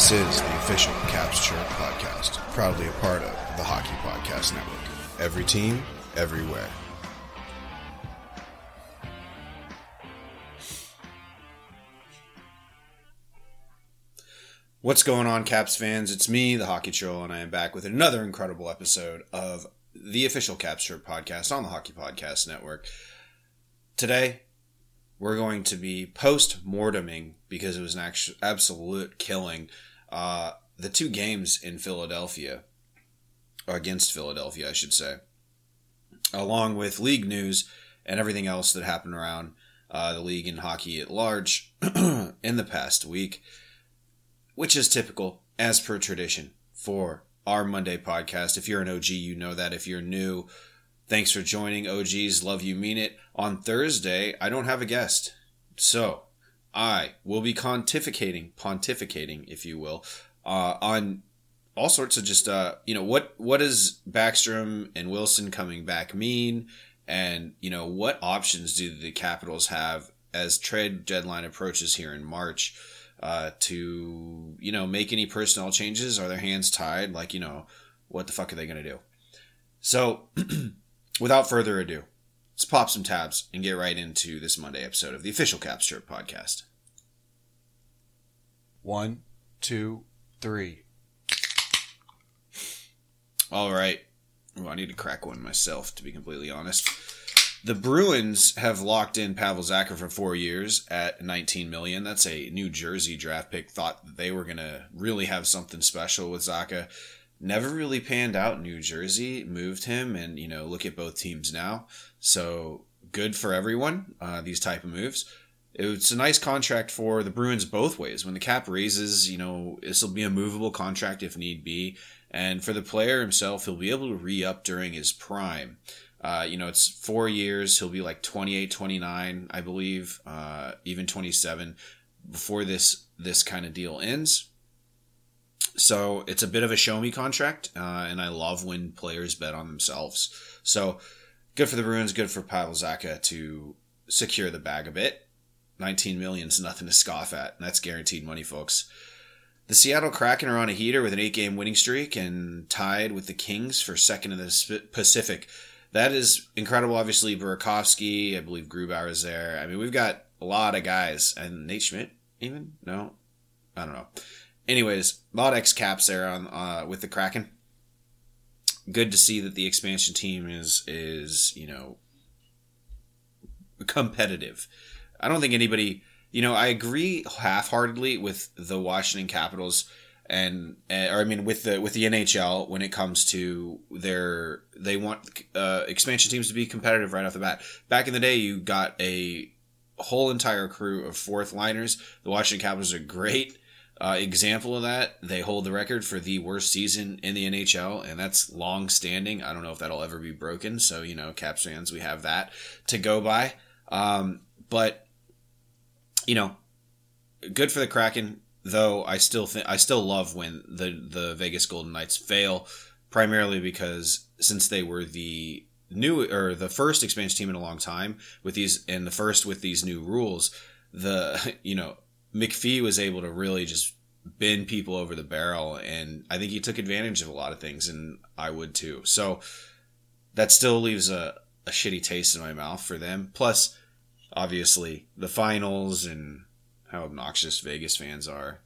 This is the official Caps Chirp podcast, proudly a part of the Hockey Podcast Network. Every team, everywhere. What's going on, Caps fans? It's me, the Hockey Troll, and I am back with another incredible episode of the official Caps Chirp podcast on the Hockey Podcast Network. Today, we're going to be post morteming because it was an actual, absolute killing. Uh, the two games in Philadelphia, against Philadelphia, I should say, along with league news and everything else that happened around uh, the league and hockey at large in the past week, which is typical as per tradition for our Monday podcast. If you're an OG, you know that. If you're new, thanks for joining. OGs, love you, mean it. On Thursday, I don't have a guest. So I will be pontificating, pontificating, if you will, uh, on all sorts of just, uh, you know, what, what does Backstrom and Wilson coming back mean? And, you know, what options do the Capitals have as trade deadline approaches here in March? Uh, to you know make any personnel changes? Are their hands tied? Like you know, what the fuck are they going to do? So, without further ado, let's pop some tabs and get right into this Monday episode of the official Caps Chirp podcast. One, two, three. All right. Well, I need to crack one myself, to be completely honest. The Bruins have locked in Pavel Zacha for four years at 19 million. That's a New Jersey draft pick. Thought that they were gonna really have something special with Zacha. Never really panned out. New Jersey moved him, and you know, look at both teams now. So good for everyone. Uh, these type of moves. It's a nice contract for the Bruins both ways. When the cap raises, you know, this will be a movable contract if need be. And for the player himself, he'll be able to re up during his prime. Uh, you know, it's four years. He'll be like 28, 29, I believe, uh, even 27 before this this kind of deal ends. So it's a bit of a show me contract, uh, and I love when players bet on themselves. So good for the Bruins, good for Pavel Zacha to secure the bag a bit. 19 million is nothing to scoff at, and that's guaranteed money, folks. The Seattle Kraken are on a heater with an eight game winning streak and tied with the Kings for second in the Pacific that is incredible. Obviously, Burakovsky, I believe Grubauer is there. I mean, we've got a lot of guys, and Nate Schmidt, even no, I don't know. Anyways, a lot of X caps there on uh, with the Kraken. Good to see that the expansion team is is you know competitive. I don't think anybody, you know, I agree half heartedly with the Washington Capitals and uh, or I mean with the with the NHL when it comes to their they want uh, expansion teams to be competitive right off the bat. Back in the day, you got a whole entire crew of fourth liners. The Washington Capitals are great uh, example of that. They hold the record for the worst season in the NHL, and that's long standing. I don't know if that'll ever be broken. So you know, Caps fans, we have that to go by. Um, but you know, good for the Kraken though I still think I still love when the the Vegas Golden Knights fail, primarily because since they were the new or the first expansion team in a long time with these and the first with these new rules, the you know McPhee was able to really just bend people over the barrel, and I think he took advantage of a lot of things, and I would too. So that still leaves a a shitty taste in my mouth for them. Plus, obviously, the finals and how obnoxious Vegas fans are.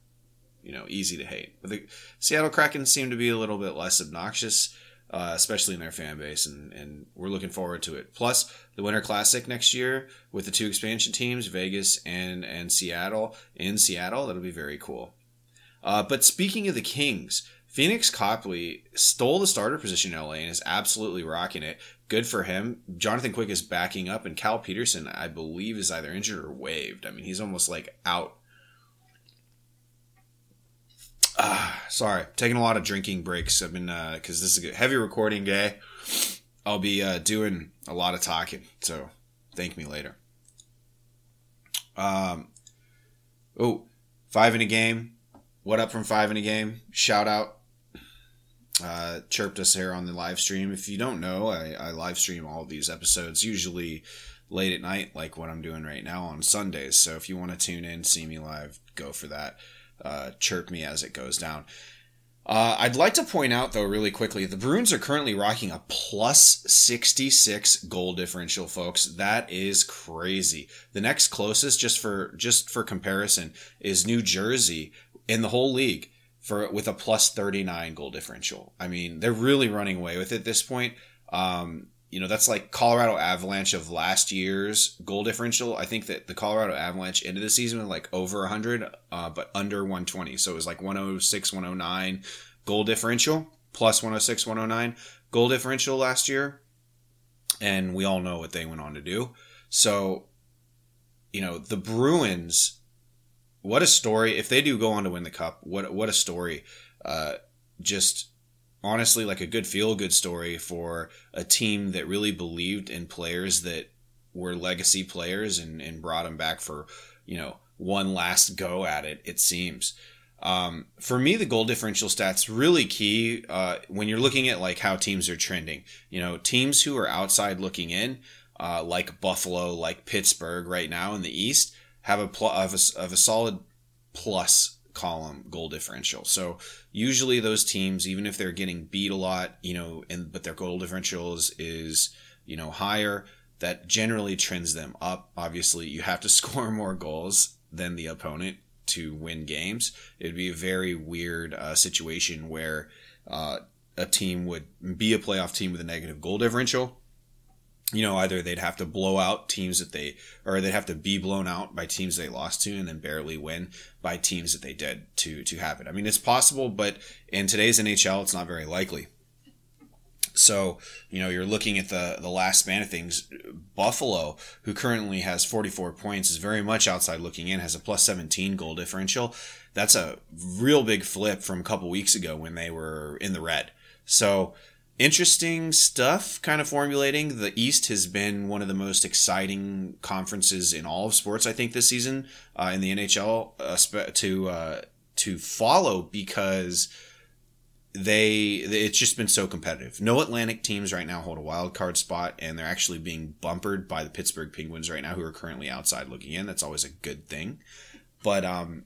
You know, easy to hate. But the Seattle Kraken seem to be a little bit less obnoxious, uh, especially in their fan base, and, and we're looking forward to it. Plus, the Winter Classic next year with the two expansion teams, Vegas and, and Seattle, in Seattle, that'll be very cool. Uh, but speaking of the Kings, Pheonix Copley stole the starter position in LA and is absolutely rocking it. Good for him. Jonathan Quick is backing up, and Cal Petersen, I believe, is either injured or waived. I mean, he's almost like out. Ah, sorry, taking a lot of drinking breaks. I've been because uh, this is a heavy recording day. I'll be uh, doing a lot of talking, so thank me later. Um, oh, five in a game. What up from five in a game? Shout out uh, chirped us here on the live stream. If you don't know, I, I live stream all these episodes usually late at night, like what I'm doing right now on Sundays. So if you want to tune in, see me live, go for that. Uh, chirp me as it goes down. Uh, I'd like to point out, though, really quickly, the Bruins are currently rocking a plus 66 goal differential, folks. That is crazy. The next closest, just for just for comparison, is New Jersey in the whole league for with a plus 39 goal differential. I mean, they're really running away with it at this point. Um, you know, that's like Colorado Avalanche of last year's goal differential. I think that the Colorado Avalanche ended the season with like over 100, uh, but under 120. So it was like 106, 109 goal differential, plus 106, 109 goal differential last year. And we all know what they went on to do. So, you know, the Bruins, what a story. If they do go on to win the cup, what, what a story. Uh, just honestly like a good feel good story for a team that really believed in players that were legacy players and, and brought them back for, you know, one last go at it, it seems. Um, for me, the goal differential stats really key uh, when you're looking at like how teams are trending. You know, teams who are outside looking in, uh, like Buffalo, like Pittsburgh, right now in the East, have a pl- of a, of a solid plus column goal differential. So usually those teams, even if they're getting beat a lot, you know, and but their goal differential is, is you know higher, that generally trends them up. Obviously, you have to score more goals than the opponent to win games. It'd be a very weird uh, situation where uh, a team would be a playoff team with a negative goal differential you know, either they'd have to blow out teams that they, or they'd have to be blown out by teams they lost to and then barely win by teams that they did to, to have it. I mean, it's possible, but in today's NHL, it's not very likely. So, you know, you're looking at the, the last span of things. Buffalo, who currently has 44 points, is very much outside looking in, has a plus 17 goal differential. That's a real big flip from a couple weeks ago when they were in the red. So, interesting stuff kind of formulating. The East has been one of the most exciting conferences in all of sports, I think, this season uh, in the NHL uh, to uh, to follow because they it's just been so competitive. No Atlantic teams right now hold a wild card spot, and they're actually being bumpered by the Pittsburgh Penguins right now, who are currently outside looking in. That's always a good thing, but um,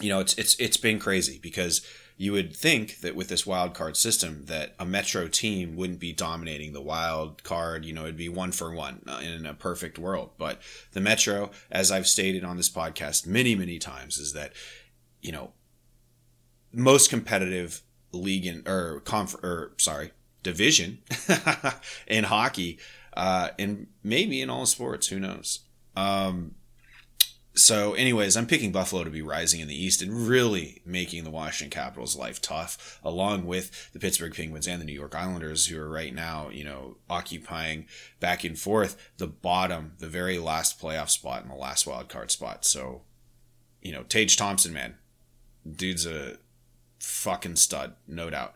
you know, it's it's it's been crazy because you would think that with this wild card system that a metro team wouldn't be dominating the wild card you know it'd be one for one uh, in a perfect world. But the metro as i've stated on this podcast many many times is that you know most competitive league in or conf or sorry division in hockey uh and maybe in all sports who knows? Um so, anyways, I'm picking Buffalo to be rising in the East and really making the Washington Capitals' life tough, along with the Pittsburgh Penguins and the New York Islanders, who are right now, you know, occupying back and forth the bottom, the very last playoff spot and the last wild card spot. So, you know, Tage Thompson, man, dude's a fucking stud, no doubt.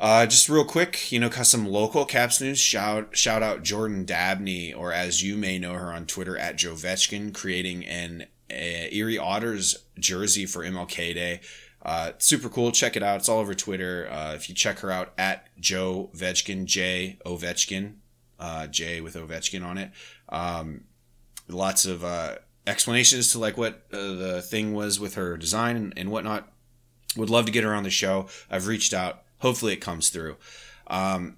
Uh, just real quick, you know, some local Caps news. Shout shout out Jordan Dabney, or as you may know her on Twitter at Jovechkin, creating an Erie Otters jersey for MLK Day. Uh, super cool. Check it out. It's all over Twitter. Uh, if you check her out at Joe Vechkin, J Ovechkin, uh, J with Ovechkin on it. Um, lots of uh, explanations to like what uh, the thing was with her design and, and whatnot. Would love to get her on the show. I've reached out hopefully it comes through. Um,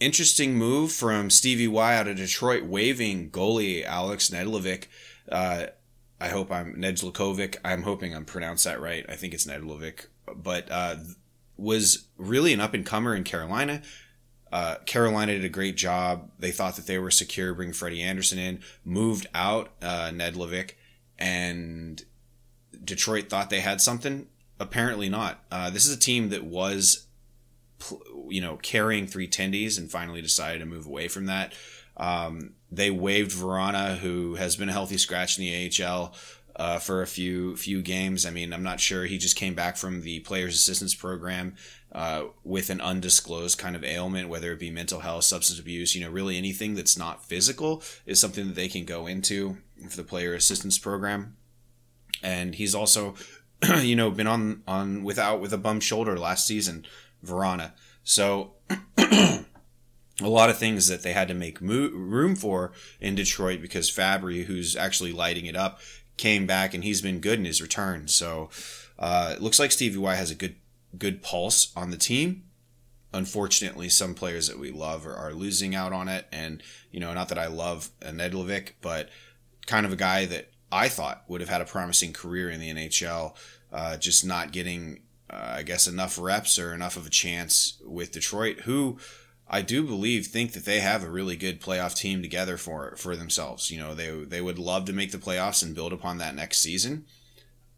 interesting move from Stevie Y out of Detroit, waving goalie Alex Nedlovic. Uh, I hope I'm Nedlikovic. I'm hoping I'm pronounced that right. I think it's Nedlovic, but uh, was really an up and comer in Carolina. Uh, Carolina did a great job. They thought that they were secure, bring Freddie Anderson in, moved out uh, Nedlovic, and Detroit thought they had something. Apparently not. Uh, this is a team that was you know, carrying three tendies and finally decided to move away from that. Um, they waived Vrana, who has been a healthy scratch in the AHL uh, for a few few games. I mean, I'm not sure. He just came back from the Players Assistance Program uh, with an undisclosed kind of ailment, whether it be mental health, substance abuse. You know, really anything that's not physical is something that they can go into for the Player Assistance Program. And he's also, you know, been on on without with a bum shoulder last season. Vrana. So a lot of things that they had to make mo- room for in Detroit because Fabbri, who's actually lighting it up, came back and he's been good in his return. So uh, it looks like Stevie Y has a good good pulse on the team. Unfortunately, some players that we love are, are losing out on it, and you know, not that I love Nedeljkovic, but kind of a guy that I thought would have had a promising career in the NHL, uh, just not getting, uh, I guess, enough reps or enough of a chance with Detroit, who I do believe think that they have a really good playoff team together for for themselves. You know, they they would love to make the playoffs and build upon that next season,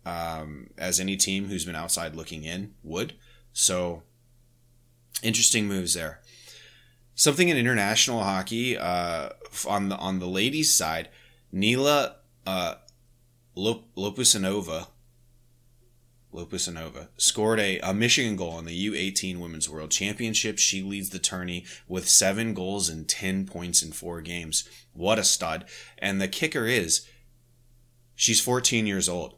um, as any team who's been outside looking in would. So, interesting moves there. Something in international hockey uh, on the on the ladies' side, Nela uh, Lop- Lopusanova Lopusanova scored a, a Michigan goal in the U18 Women's World Championship. She leads the tourney with seven goals and 10 points in four games. What a stud. And the kicker is, she's 14 years old.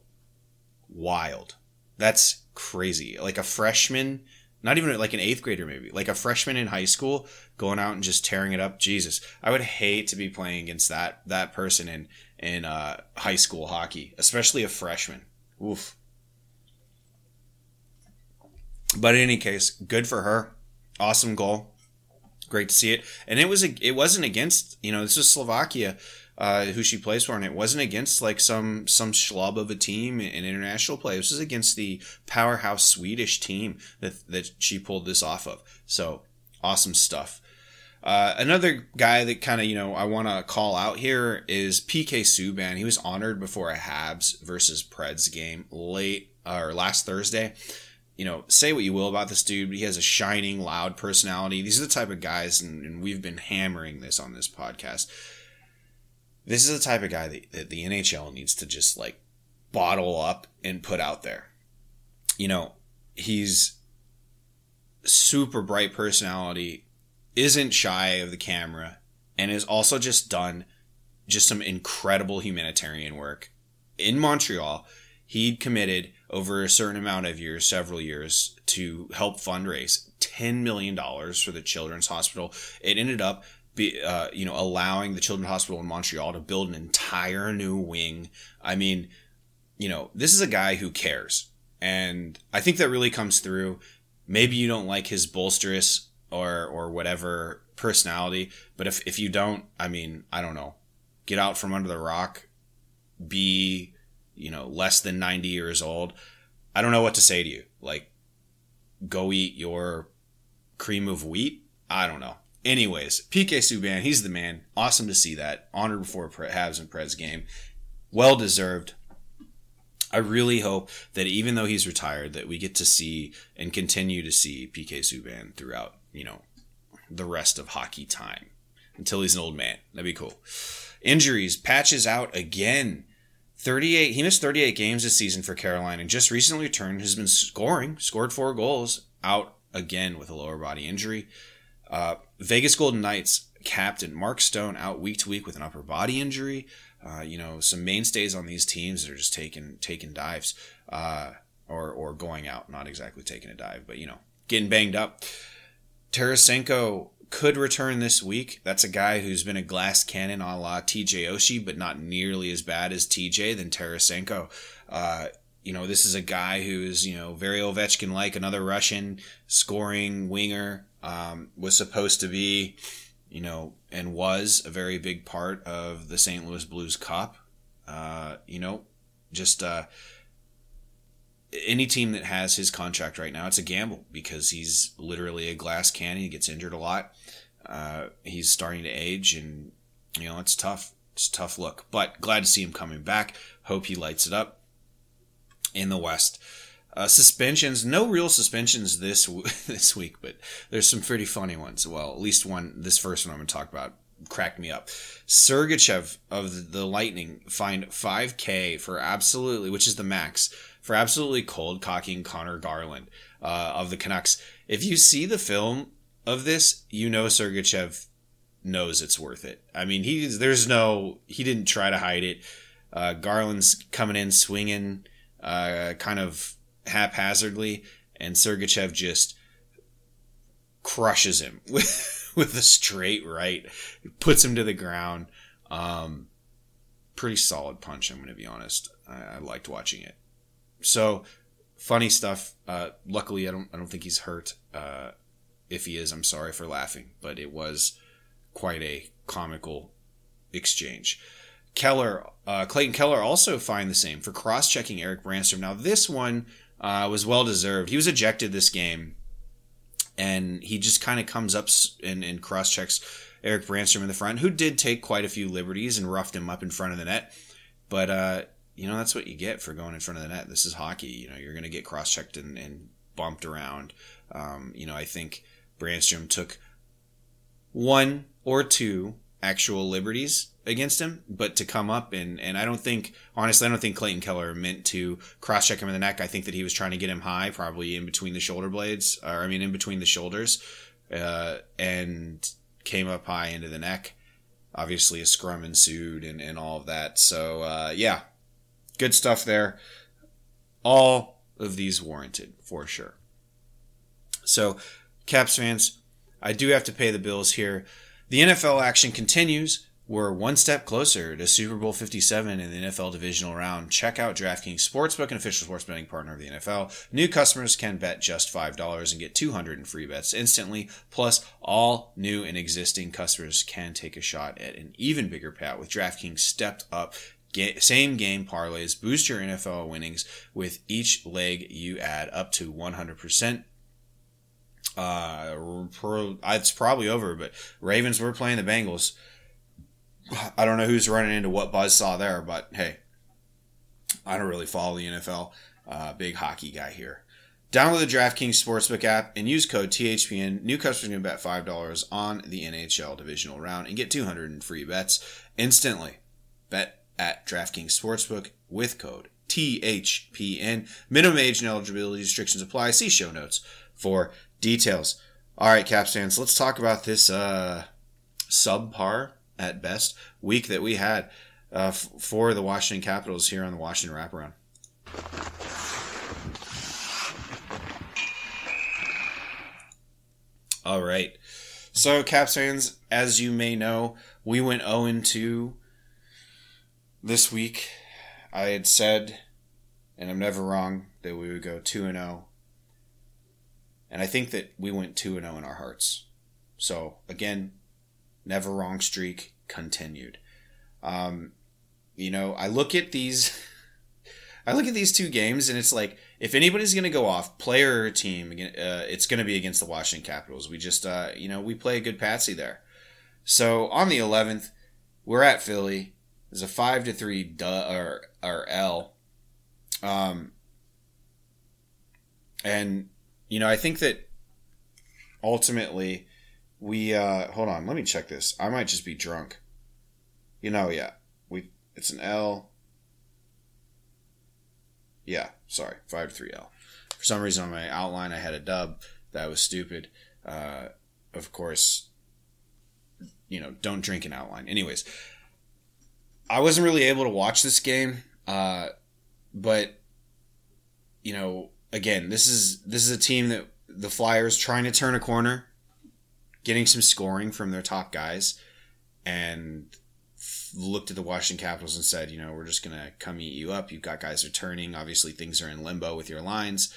Wild. That's crazy. Like a freshman, not even like an eighth grader, maybe, like a freshman in high school going out and just tearing it up. Jesus, I would hate to be playing against that, that person in, in uh, high school hockey, especially a freshman. Oof. But in any case, good for her. Awesome goal. Great to see it. And it was it wasn't against you know this is Slovakia. Uh, who she plays for, and it wasn't against like some some schlub of a team in international play. This was against the powerhouse Swedish team that that she pulled this off of. So awesome stuff. Uh, another guy that kind of you know I want to call out here is PK Subban. He was honored before a Habs versus Preds game late or last Thursday you know, say what you will about this dude, but he has a shining, loud personality. These are the type of guys, and, and we've been hammering this on this podcast. This is the type of guy that, that the NHL needs to just like bottle up and put out there. You know, he's super bright personality, isn't shy of the camera, and is also just done just some incredible humanitarian work in Montreal. He'd committed over a certain amount of years, several years, to help fundraise $10 million for the Children's Hospital. It ended up be, uh, you know, allowing the Children's Hospital in Montreal to build an entire new wing. I mean, you know, this is a guy who cares. And I think that really comes through. Maybe you don't like his bolsterous or, or whatever personality, but if, if you don't, I mean, I don't know, get out from under the rock, be you know, less than 90 years old, I don't know what to say to you. Like, go eat your cream of wheat? I don't know. Anyways, PK Subban, he's the man. Awesome to see that. Honored before Habs and Preds game. Well deserved. I really hope that even though he's retired, that we get to see and continue to see PK Subban throughout, you know, the rest of hockey time until he's an old man. That'd be cool. Injuries, patches out again. 38 he missed 38 games this season for Carolina and just recently returned has been scoring scored four goals out again with a lower body injury. Uh, Vegas Golden Knights captain Mark Stone out week to week with an upper body injury. Uh, you know some mainstays on these teams that are just taking taking dives uh, or or going out not exactly taking a dive but you know getting banged up. Tarasenko could return this week. That's a guy who's been a glass cannon a la TJ Oshie, but not nearly as bad as TJ than Tarasenko. Uh, you know, this is a guy who's, you know, very Ovechkin like, another Russian scoring winger, um, was supposed to be, you know, and was a very big part of the St. Louis Blues Cup. Uh, you know, just, uh, any team that has his contract right now, it's a gamble because he's literally a glass cannon. He gets injured a lot. Uh, he's starting to age, and you know it's tough. It's a tough look, but glad to see him coming back. Hope he lights it up in the West. Uh, suspensions, no real suspensions this this week, but there's some pretty funny ones. Well, at least one. This first one I'm going to talk about cracked me up. Sergachev of the Lightning fined 5K for absolutely, which is the max, for absolutely cold cocking Conor Garland uh, of the Canucks. If you see the film of this, you know Sergachev knows it's worth it. I mean, he's there's no he didn't try to hide it. Uh, Garland's coming in swinging, uh, kind of haphazardly, and Sergachev just crushes him with with a straight right, puts him to the ground. Um, pretty solid punch. I'm going to be honest. I, I liked watching it. So funny stuff. Uh, luckily, I don't. I don't think he's hurt. If he is, I'm sorry for laughing, but it was quite a comical exchange. Keller, uh, Clayton Keller also fined the same for cross-checking Erik Brannstrom. Now this one uh, was well deserved. He was ejected this game, and he just kind of comes up and, and cross-checks Erik Brannstrom in the front, who did take quite a few liberties and roughed him up in front of the net. But uh, you know that's what you get for going in front of the net. This is hockey. You know you're going to get cross-checked and, and bumped around. Um, you know I think Brannstrom took one or two actual liberties against him, but to come up and and I don't think honestly I don't think Clayton Keller meant to cross check him in the neck. I think that he was trying to get him high, probably in between the shoulder blades, or I mean in between the shoulders, uh, and came up high into the neck. Obviously, a scrum ensued and and all of that. So uh, yeah, good stuff there. All of these warranted for sure. So, Caps fans, I do have to pay the bills here. The NFL action continues. We're one step closer to Super Bowl 57 in the NFL divisional round. Check out DraftKings Sportsbook, an official sports betting partner of the NFL. New customers can bet just $5 and get 200 in free bets instantly. Plus, all new and existing customers can take a shot at an even bigger payout with DraftKings stepped up same game parlays. Boost your NFL winnings with each leg you add up to 100%. Uh, it's probably over, but Ravens were playing the Bengals. I don't know who's running into what buzz saw there, but hey, I don't really follow the NFL. Uh, big hockey guy here. Download the DraftKings Sportsbook app and use code THPN. New customers can bet $5 on the NHL divisional round and get 200 in free bets instantly. Bet at DraftKings Sportsbook with code THPN. Minimum age and eligibility restrictions apply. See show notes for details. All right, Capstans, let's talk about this uh, subpar at best week that we had uh, f- for the Washington Capitals here on the Washington Wraparound. All right. So, Caps fans, as you may know, we went 0 2 this week. I had said, and I'm never wrong, that we would go 2 0. And I think that we went 2 0 in our hearts. So, again, never wrong streak continued. Um, you know, I look at these. I look at these two games and it's like if anybody's going to go off, player or team, uh, it's going to be against the Washington Capitals. We just, uh, you know, we play a good patsy there. So on the 11th, we're at Philly. There's a five to three duh, or or L. Um, and you know, I think that ultimately we uh hold on, let me check this. I might just be drunk. You know, yeah. We it's an L. Yeah, sorry, five to three L. For some reason on my outline I had a dub. That was stupid. Uh of course, you know, don't drink an outline. Anyways, I wasn't really able to watch this game, uh, but you know, again, this is this is a team that the Flyers trying to turn a corner getting some scoring from their top guys and looked at the Washington Capitals and said, you know, we're just to come eat you up. You've got guys returning. Obviously, things are in limbo with your lines,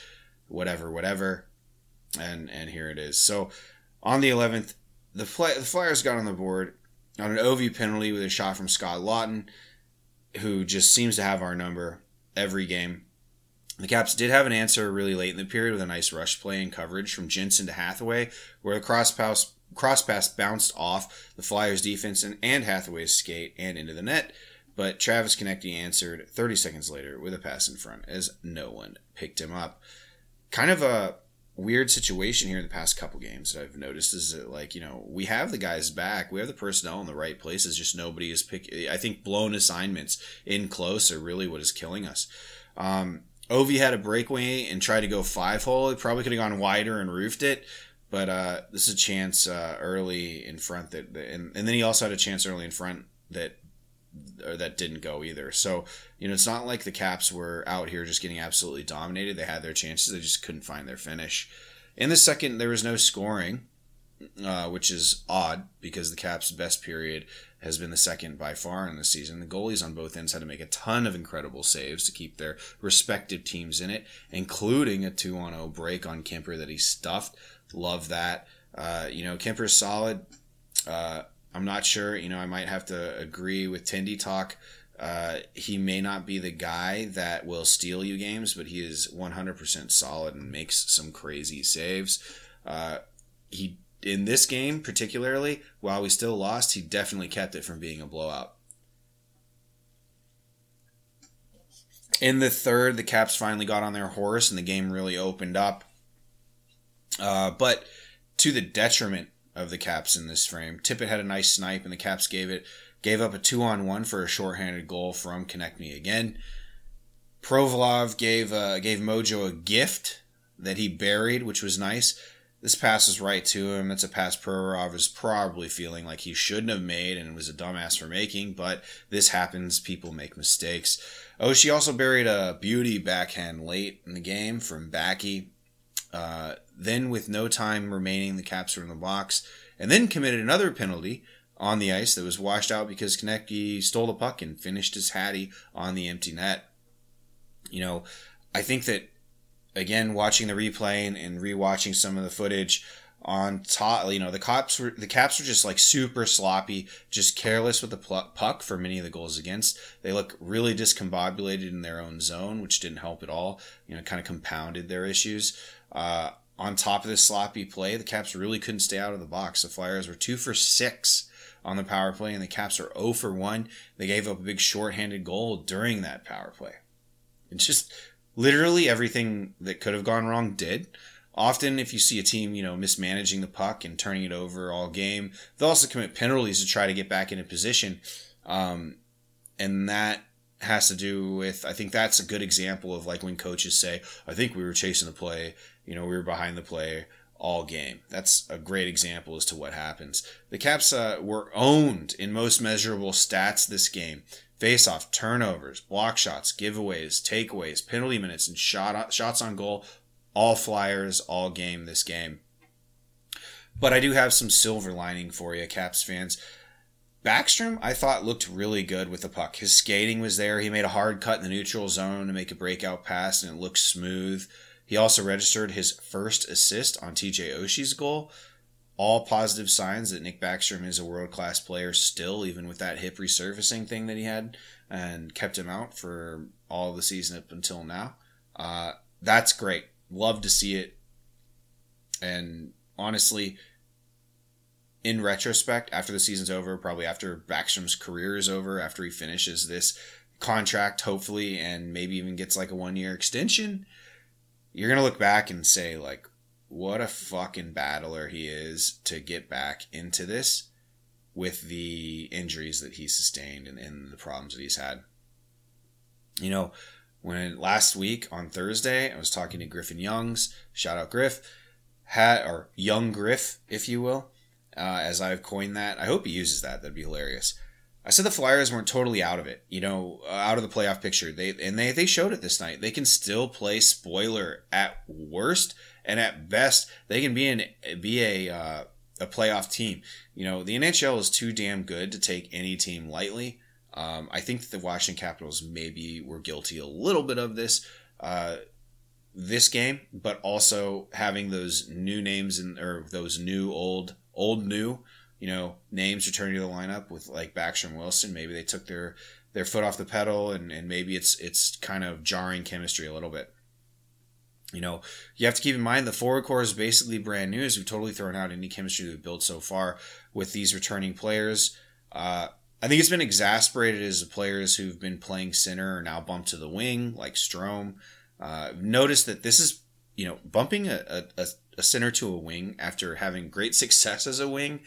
whatever, whatever. And and here it is. So on the 11th, the, play, the Flyers got on the board on an OV penalty with a shot from Scott Laughton, who just seems to have our number every game. The Caps did have an answer really late in the period with a nice rush play and coverage from Jensen to Hathaway, where the cross pass cross pass bounced off the Flyers defense and, and Hathaway's skate and into the net. But Travis Konecny answered 30 seconds later with a pass in front as no one picked him up. Kind of a weird situation here in the past couple games that I've noticed is that like you know we have the guys back, we have the personnel in the right places, just nobody is picking. I think blown assignments in close are really what is killing us. Um, Ovi had a breakaway and tried to go five hole. It probably could have gone wider and roofed it, but uh, this is a chance uh, early in front that, and, and then he also had a chance early in front that or that didn't go either. So you know, it's not like the Caps were out here just getting absolutely dominated. They had their chances, they just couldn't find their finish. In the second, there was no scoring, uh, which is odd because the Caps' best period has been the second by far in the season. The goalies on both ends had to make a ton of incredible saves to keep their respective teams in it, including a 2 on 0 break on Kuemper that he stuffed. Love that. Uh, you know, Kuemper's solid. Uh, I'm not sure. You know, I might have to agree with Tindy Talk. Uh, he may not be the guy that will steal you games, but he is 100% solid and makes some crazy saves. Uh, he in this game particularly, while we still lost, he definitely kept it from being a blowout. In the third, the Caps finally got on their horse and the game really opened up. Uh, but to the detriment of the Caps in this frame, Tippett had a nice snipe and the Caps gave it gave up a two on one for a shorthanded goal from Konecny again. Provorov gave uh, gave Mojo a gift that he buried, which was nice. This pass right to him. It's a pass Provorov is probably feeling like he shouldn't have made and was a dumbass for making, but this happens. People make mistakes. Oh, she also buried a beauty backhand late in the game from Backy. Uh, then, with no time remaining, the Caps were in the box, and then committed another penalty on the ice that was washed out because Konecny stole the puck and finished his hattie on the empty net. You know, I think that again, watching the replay and, and rewatching some of the footage on top, you know, the cops were the Caps were just like super sloppy, just careless with the puck for many of the goals against. They look really discombobulated in their own zone, which didn't help at all. You know, kind of compounded their issues. Uh, on top of this sloppy play, the Caps really couldn't stay out of the box. The Flyers were two for six on the power play, and the Caps are 0 for 1. They gave up a big shorthanded goal during that power play. It's just literally everything that could have gone wrong did. Often, if you see a team, you know, mismanaging the puck and turning it over all game, they'll also commit penalties to try to get back into position. Um, and that has to do with, I think that's a good example of like when coaches say, I think we were chasing the play, you know, we were behind the play all game. That's a great example as to what happens. The Caps uh, were owned in most measurable stats this game faceoff, turnovers, block shots, giveaways, takeaways, penalty minutes, and shot shots on goal. All Flyers, all game this game. But I do have some silver lining for you, Caps fans. Backstrom, I thought looked really good with the puck. His skating was there. He made a hard cut in the neutral zone to make a breakout pass, and it looked smooth. He also registered his first assist on TJ Oshie's goal all positive signs that Nick Backstrom is a world class player still, even with that hip resurfacing thing that he had and kept him out for all the season up until now. Uh, that's great. Love to see it. And honestly, in retrospect, after the season's over, probably after Backstrom's career is over, after he finishes this contract, hopefully, and maybe even gets like a one year extension, you're going to look back and say, like, what a fucking battler he is to get back into this with the injuries that he sustained and, and the problems that he's had. You know, when last week on Thursday, I was talking to Griffin Youngs, shout out Griff, had or Young Griff, if you will, uh, as I've coined that. I hope he uses that. That'd be hilarious. I said the Flyers weren't totally out of it, you know, out of the playoff picture. They and they they showed it this night. They can still play spoiler at worst, and at best they can be an be a uh, a playoff team. You know, the NHL is too damn good to take any team lightly. Um, I think the Washington Capitals maybe were guilty a little bit of this uh, this game, but also having those new names and or those new old old new you know, names returning to the lineup with like Backstrom Wilson. Maybe they took their their foot off the pedal and, and maybe it's it's kind of jarring chemistry a little bit. You know, you have to keep in mind the forward core is basically brand new as we've totally thrown out any chemistry we've built so far with these returning players. Uh, I think it's been exasperated as the players who've been playing center are now bumped to the wing, like Strome. Uh, notice that this is, you know, bumping a, a, a center to a wing after having great success as a wing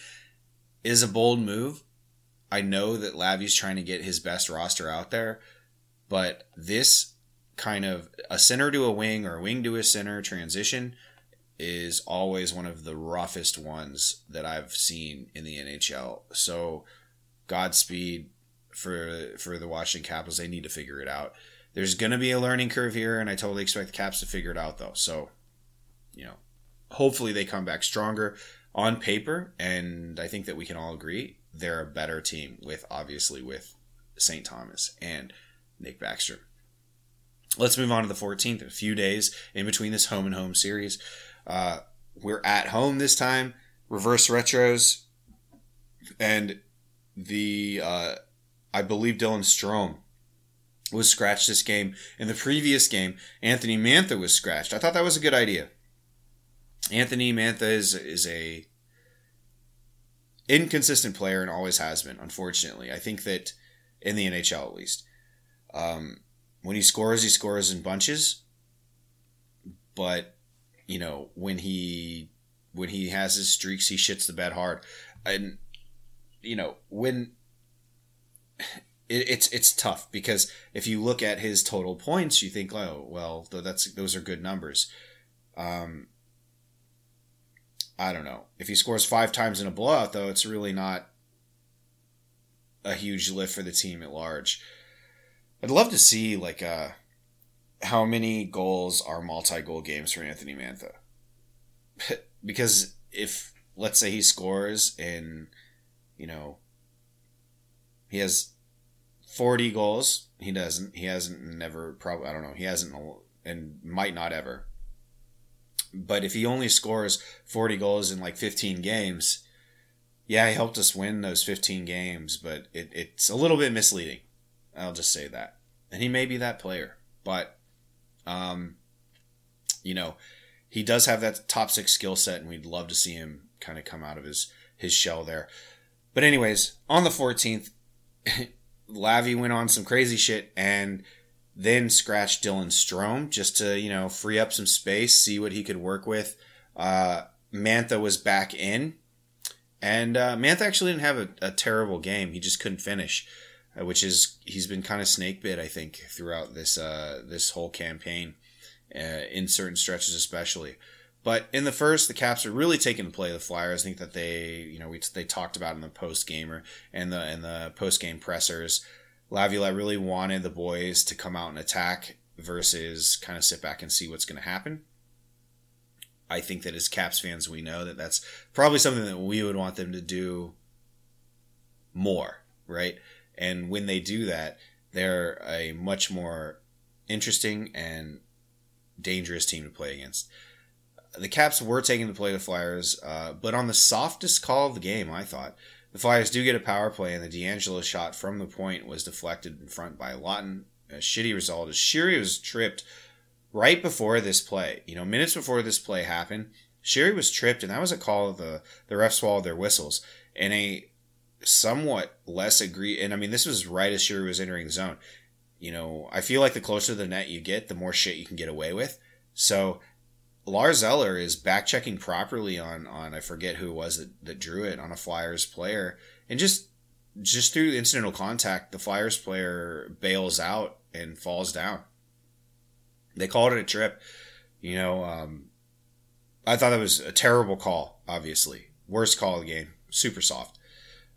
is a bold move. I know that Lavi's trying to get his best roster out there, but this kind of a center to a wing or a wing to a center transition is always one of the roughest ones that I've seen in the NHL. So Godspeed for for the Washington Capitals. They need to figure it out. There's going to be a learning curve here, and I totally expect the Caps to figure it out, though. So, you know, hopefully they come back stronger. on paper, and I think that we can all agree they're a better team with obviously with St. Thomas and Nick Backstrom. Let's move on to the 14th. A few days in between this home and home series. Uh, we're at home this time. Reverse retros, and the uh, I believe Dylan Strome was scratched this game. In the previous game, Anthony Mantha was scratched. I thought that was a good idea. Anthony Mantha is is a inconsistent player and always has been. Unfortunately, I think that in the NHL at least, um, when he scores, he scores in bunches. But you know when he when he has his streaks, he shits the bed hard, and you know when it, it's it's tough because if you look at his total points, you think, oh well, that's those are good numbers. Um, I don't know if he scores five times in a blowout, though. It's really not a huge lift for the team at large. I'd love to see like uh, how many goals are multi-goal games for Anthony Mantha, because if let's say he scores in, you know, he has 40 goals. He doesn't. He hasn't never probably I don't know. He hasn't and might not ever. But if he only scores 40 goals in like 15 games, yeah, he helped us win those 15 games, but it, it's a little bit misleading. I'll just say that. And he may be that player, but um you know, he does have that top 6 skill set and we'd love to see him kind of come out of his his shell there. But anyways, on the 14th Lavi went on some crazy shit and then scratched Dylan Strome just to, you know, free up some space, see what he could work with. Uh, Mantha was back in, and uh, Mantha actually didn't have a, a, terrible game. He just couldn't finish, which is he's been kind of snake bit, I think, throughout this uh, this whole campaign, uh, in certain stretches especially. But in the first, the Caps are really taking the play of the Flyers. I think that they, you know, we they talked about in the post gamer and the and the post game pressers. Laviolette really wanted the boys to come out and attack versus kind of sit back and see what's going to happen. I think that as Caps fans, we know that that's probably something that we would want them to do more, right? And when they do that, they're a much more interesting and dangerous team to play against the Caps were taking the play the Flyers, uh, but on the softest call of the game, I thought. The Flyers do get a power play, and the DeAngelo shot from the point was deflected in front by Laughton. A shitty result as Sheary was tripped right before this play. You know, minutes before this play happened, Sheary was tripped, and that was a call of the the refs swallowed their whistles. And a somewhat less agree, and I mean this was right as Sheary was entering the zone. You know, I feel like the closer to the net you get, the more shit you can get away with. So Lars Eller is back checking properly on on I forget who it was that, that drew it on a Flyers player, and just just through incidental contact, the Flyers player bails out and falls down. They called it a trip. You know, um, I thought that was a terrible call. Obviously, worst call of the game. Super soft,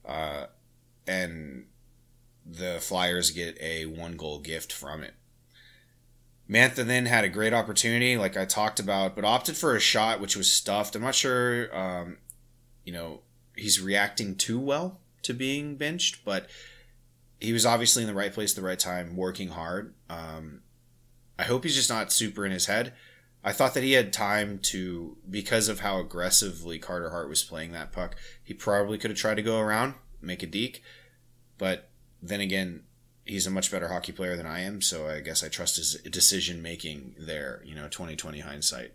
uh, and the Flyers get a one goal gift from it. Mantha then had a great opportunity, like I talked about, but opted for a shot which was stuffed. I'm not sure, um, you know, he's reacting too well to being benched, but he was obviously in the right place at the right time, working hard. Um, I hope he's just not super in his head. I thought that he had time to, because of how aggressively Carter Hart was playing that puck, he probably could have tried to go around, make a deke. But then again, he's a much better hockey player than I am, so I guess I trust his decision making there. You know, twenty twenty hindsight.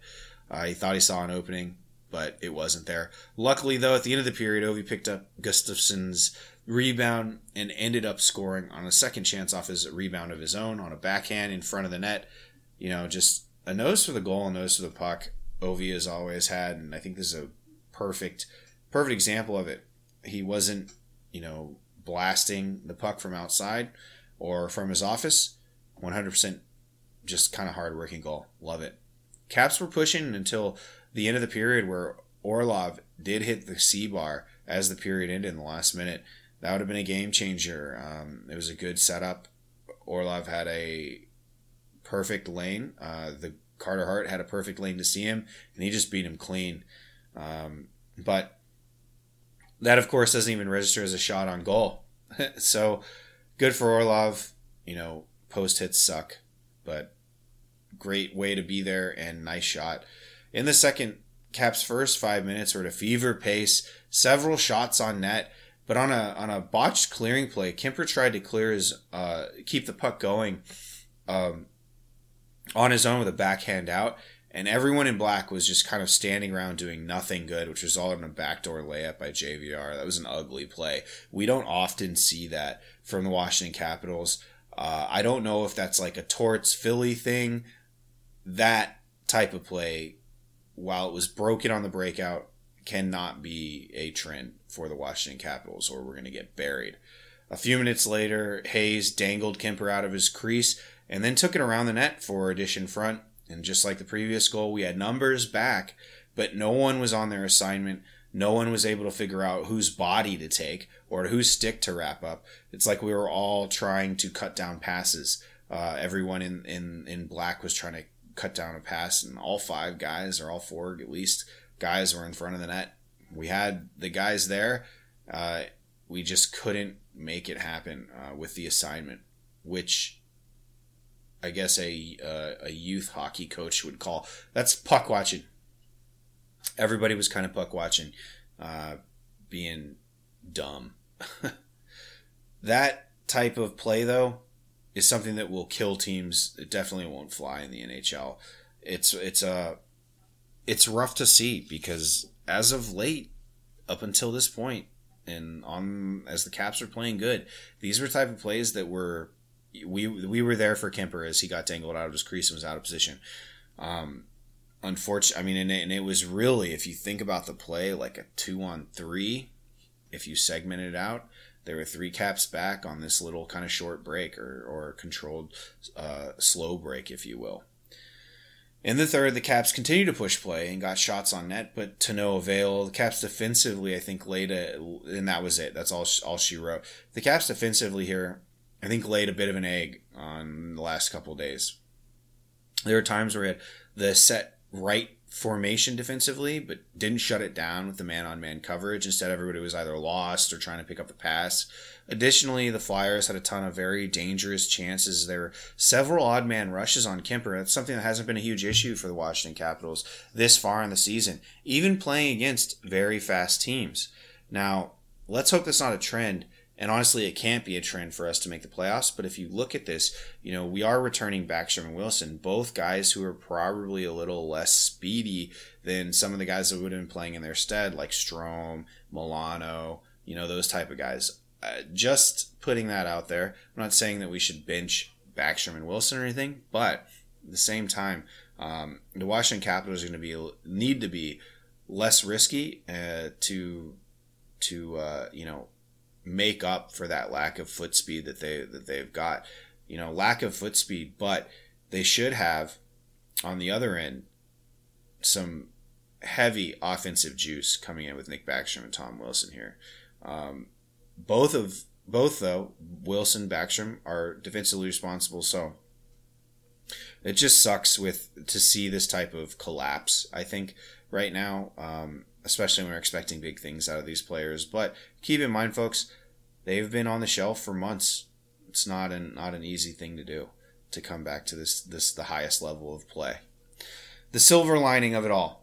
Uh, he thought he saw an opening, but it wasn't there. Luckily, though, at the end of the period, Ovi picked up Gustafsson's rebound and ended up scoring on a second chance off his rebound of his own on a backhand in front of the net. You know, just a nose for the goal, a nose for the puck. Ovi has always had, and I think this is a perfect, perfect example of it. He wasn't, you know, blasting the puck from outside or from his office, 100% just kind of hardworking goal. Love it. Caps were pushing until the end of the period where Orlov did hit the C bar as the period ended in the last minute. That would have been a game changer. Um, it was a good setup. Orlov had a perfect lane. Uh, the Carter Hart had a perfect lane to see him, and he just beat him clean. Um, But that, of course, doesn't even register as a shot on goal. so good for Orlov. You know, post hits suck, but great way to be there and nice shot. In the second, Caps' first five minutes were at a fever pace, several shots on net, but on a on a botched clearing play, Kuemper tried to clear his uh, keep the puck going um, on his own with a backhand out, and everyone in black was just kind of standing around doing nothing good, which was all in a backdoor layup by JVR. That was an ugly play. We don't often see that from the Washington Capitals. Uh, I don't know if that's like a Torts Philly thing. That type of play, while it was broken on the breakout, cannot be a trend for the Washington Capitals, or we're going to get buried. A few minutes later, Hayes dangled Kuemper out of his crease and then took it around the net for addition front. And just like the previous goal, we had numbers back, but no one was on their assignment. No one was able to figure out whose body to take or whose stick to wrap up. It's like we were all trying to cut down passes. Uh, everyone in, in, in black was trying to cut down a pass, and all five guys, or all four at least, guys were in front of the net. We had the guys there. Uh, we just couldn't make it happen uh, with the assignment, which I guess a uh, a youth hockey coach would call that's puck watching. Everybody was kind of puck watching, uh, being dumb. that type of play, though, is something that will kill teams. It definitely won't fly in the NHL. It's it's a uh, it's rough to see because as of late, up until this point, and on as the Caps are playing good, these were type of plays that were we we were there for Kuemper as he got dangled out of his crease and was out of position. Um, unfortunately, I mean, and it, and it was really, if you think about the play, like a two on three. If you segment it out, there were three caps back on this little kind of short break or or controlled uh, slow break, if you will. In the third, the Caps continued to push play and got shots on net, but to no avail. The Caps defensively, I think, laid a, and that was it. That's all all she wrote. The Caps defensively here I think laid a bit of an egg on the last couple days. There were times where he had the set right formation defensively, but didn't shut it down with the man on man coverage. Instead, everybody was either lost or trying to pick up the pass. Additionally, the Flyers had a ton of very dangerous chances. There were several odd man rushes on Kuemper. That's something that hasn't been a huge issue for the Washington Capitals this far in the season, even playing against very fast teams. Now, let's hope that's not a trend and honestly, it can't be a trend for us to make the playoffs. But if you look at this, you know, we are returning Backstrom and Wilson, both guys who are probably a little less speedy than some of the guys that would have been playing in their stead, like Strome, Milano, you know, those type of guys. Uh, just putting that out there. I'm not saying that we should bench Backstrom and Wilson or anything, but at the same time, um, the Washington Capitals are going to be need to be less risky uh, to to uh, you know make up for that lack of foot speed that they that they've got. You know, lack of foot speed, but they should have on the other end some heavy offensive juice coming in with Nick Backstrom and Tom Wilson here. Um, both of both though Wilson Backstrom are defensively responsible, so it just sucks with to see this type of collapse. I think right now. Um, especially when we're expecting big things out of these players. But keep in mind, folks, they've been on the shelf for months. It's not an not an easy thing to do to come back to this this the highest level of play. The silver lining of it all.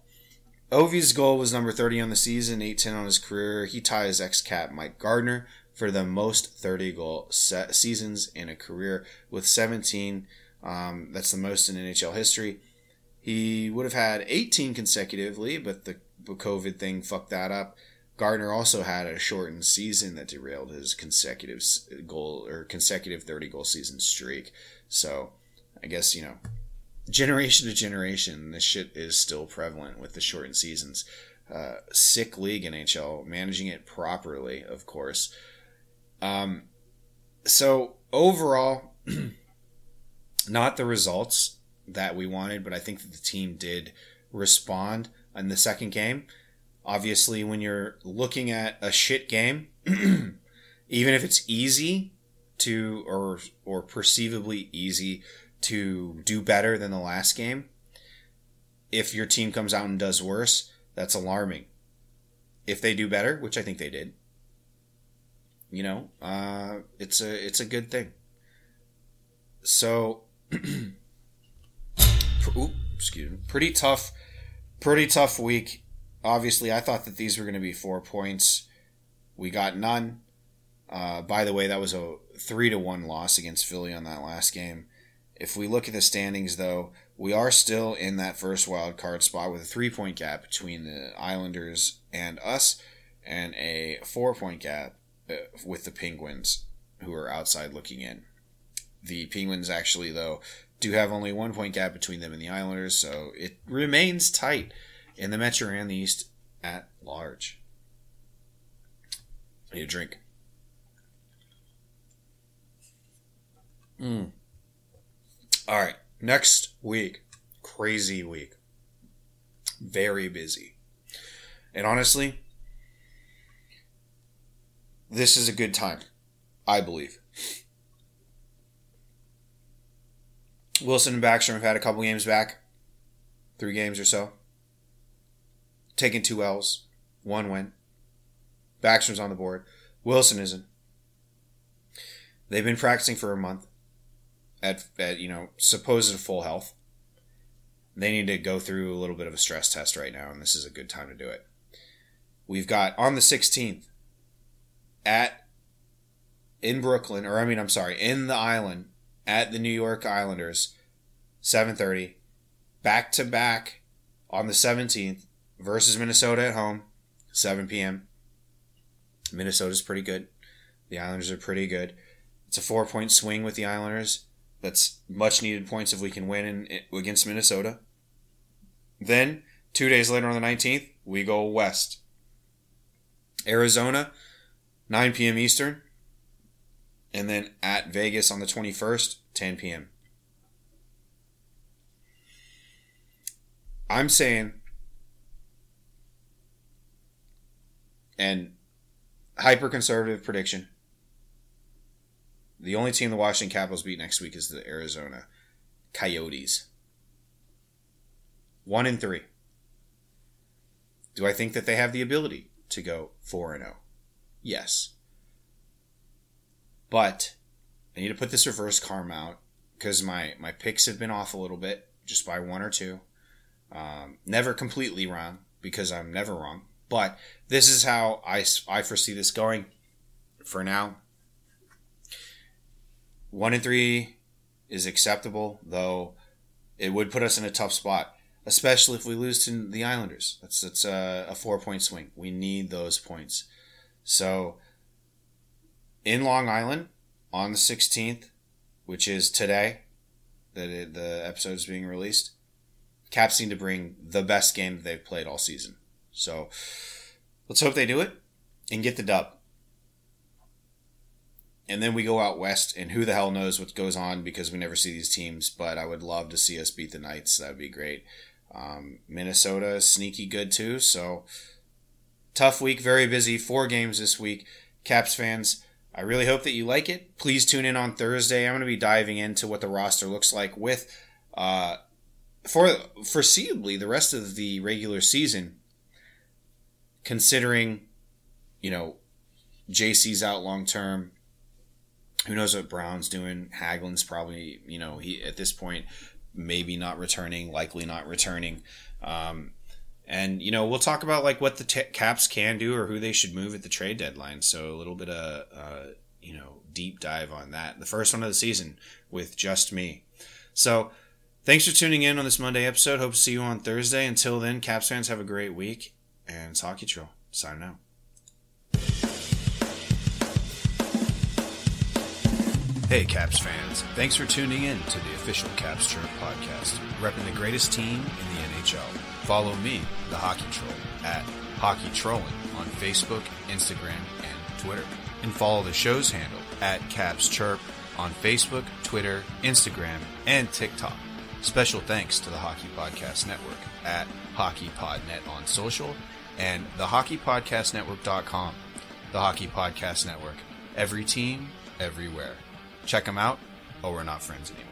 Ovi's goal was number 30 on the season, 810 on his career. He ties ex-cap Mike Gartner for the most 30 goal seasons in a career with 17. Um, that's the most in NHL history. He would have had 18 consecutively, but the COVID thing fucked that up. Gartner also had a shortened season that derailed his consecutive goal or consecutive 30 goal season streak. So I guess, you know, generation to generation, this shit is still prevalent with the shortened seasons. Uh, sick league NHL, managing it properly, of course. Um, so overall, not the results that we wanted, but I think that the team did respond in the second game. Obviously, when you're looking at a shit game, even if it's easy to or or perceivably easy to do better than the last game, if your team comes out and does worse, that's alarming. if they do better, which I think they did, you know, uh, it's a it's a good thing. So, Oop, excuse me, pretty tough, pretty tough week. Obviously, I thought that these were going to be four points. We got none. Uh, by the way, that was a three to one loss against Philly on that last game. If we look at the standings, though, we are still in that first wild card spot with a three point gap between the Islanders and us, and a four point gap uh, with the Penguins, who are outside looking in. The Penguins actually, though, do have only one point gap between them and the Islanders, so it remains tight in the Metro and the East at large. I need a drink. Mm. All right, next week, crazy week, very busy, and honestly, this is a good time, I believe. Wilson and Backstrom have had a couple games back, three games or so. Taking two L's, one win. Backstrom's on the board. Wilson isn't. They've been practicing for a month at, at you know supposed full health. They need to go through a little bit of a stress test right now, and this is a good time to do it. We've got on the 16th at in Brooklyn, or I mean, I'm sorry, in the island at the New York Islanders, 7:30, back to back on the 17th versus Minnesota at home, 7 p.m. Minnesota's pretty good. The Islanders are pretty good. It's a four point swing with the Islanders. That's much needed points if we can win in, against Minnesota. Then, two days later on the 19th, we go west. Arizona, 9 p.m. Eastern. And then at Vegas on the 21st, 10 p.m. I'm saying, and hyper conservative prediction the only team the Washington Capitals beat next week is the Arizona Coyotes. One in three. Do I think that they have the ability to go 4 and 0? Yes. But I need to put this reverse karma out because my, my picks have been off a little bit, just by one or two. Um, never completely wrong because I'm never wrong. But this is how I, I foresee this going for now. One and three is acceptable, though it would put us in a tough spot, especially if we lose to the Islanders. That's that's a, a four point swing. We need those points. So in Long Island on the 16th, which is today, that it, the episode is being released. Caps seem to bring the best game that they've played all season. So let's hope they do it and get the dub and then we go out west, and who the hell knows what goes on because we never see these teams. But I would love to see us beat the Knights. That'd be great. Um, Minnesota is sneaky good too. So tough week, very busy. Four games this week. Caps fans, I really hope that you like it. Please tune in on Thursday. I'm going to be diving into what the roster looks like with, uh, for foreseeably the rest of the regular season. Considering, you know, JC's out long term who knows what Brown's doing? Hagelin's probably, you know, he at this point maybe not returning, likely not returning. Um, and you know, we'll talk about like what the t- Caps can do or who they should move at the trade deadline. So a little bit of uh, you know deep dive on that. The first one of the season with just me. So thanks for tuning in on this Monday episode. Hope to see you on Thursday. Until then, Caps fans have a great week. And it's Hockey Troll signing out. Hey, Caps fans. Thanks for tuning in to the official Caps Chirp podcast, repping the greatest team in the NHL. Follow me, the Hockey Troll, at Hockey Trolling on Facebook, Instagram, and Twitter. And follow the show's handle at Caps Chirp on Facebook, Twitter, Instagram, and TikTok. Special thanks to the Hockey Podcast Network at HockeyPodNet on social and the HockeyPodcastNetwork.com. The Hockey Podcast Network. Every team, everywhere. Check them out, or we're not friends anymore.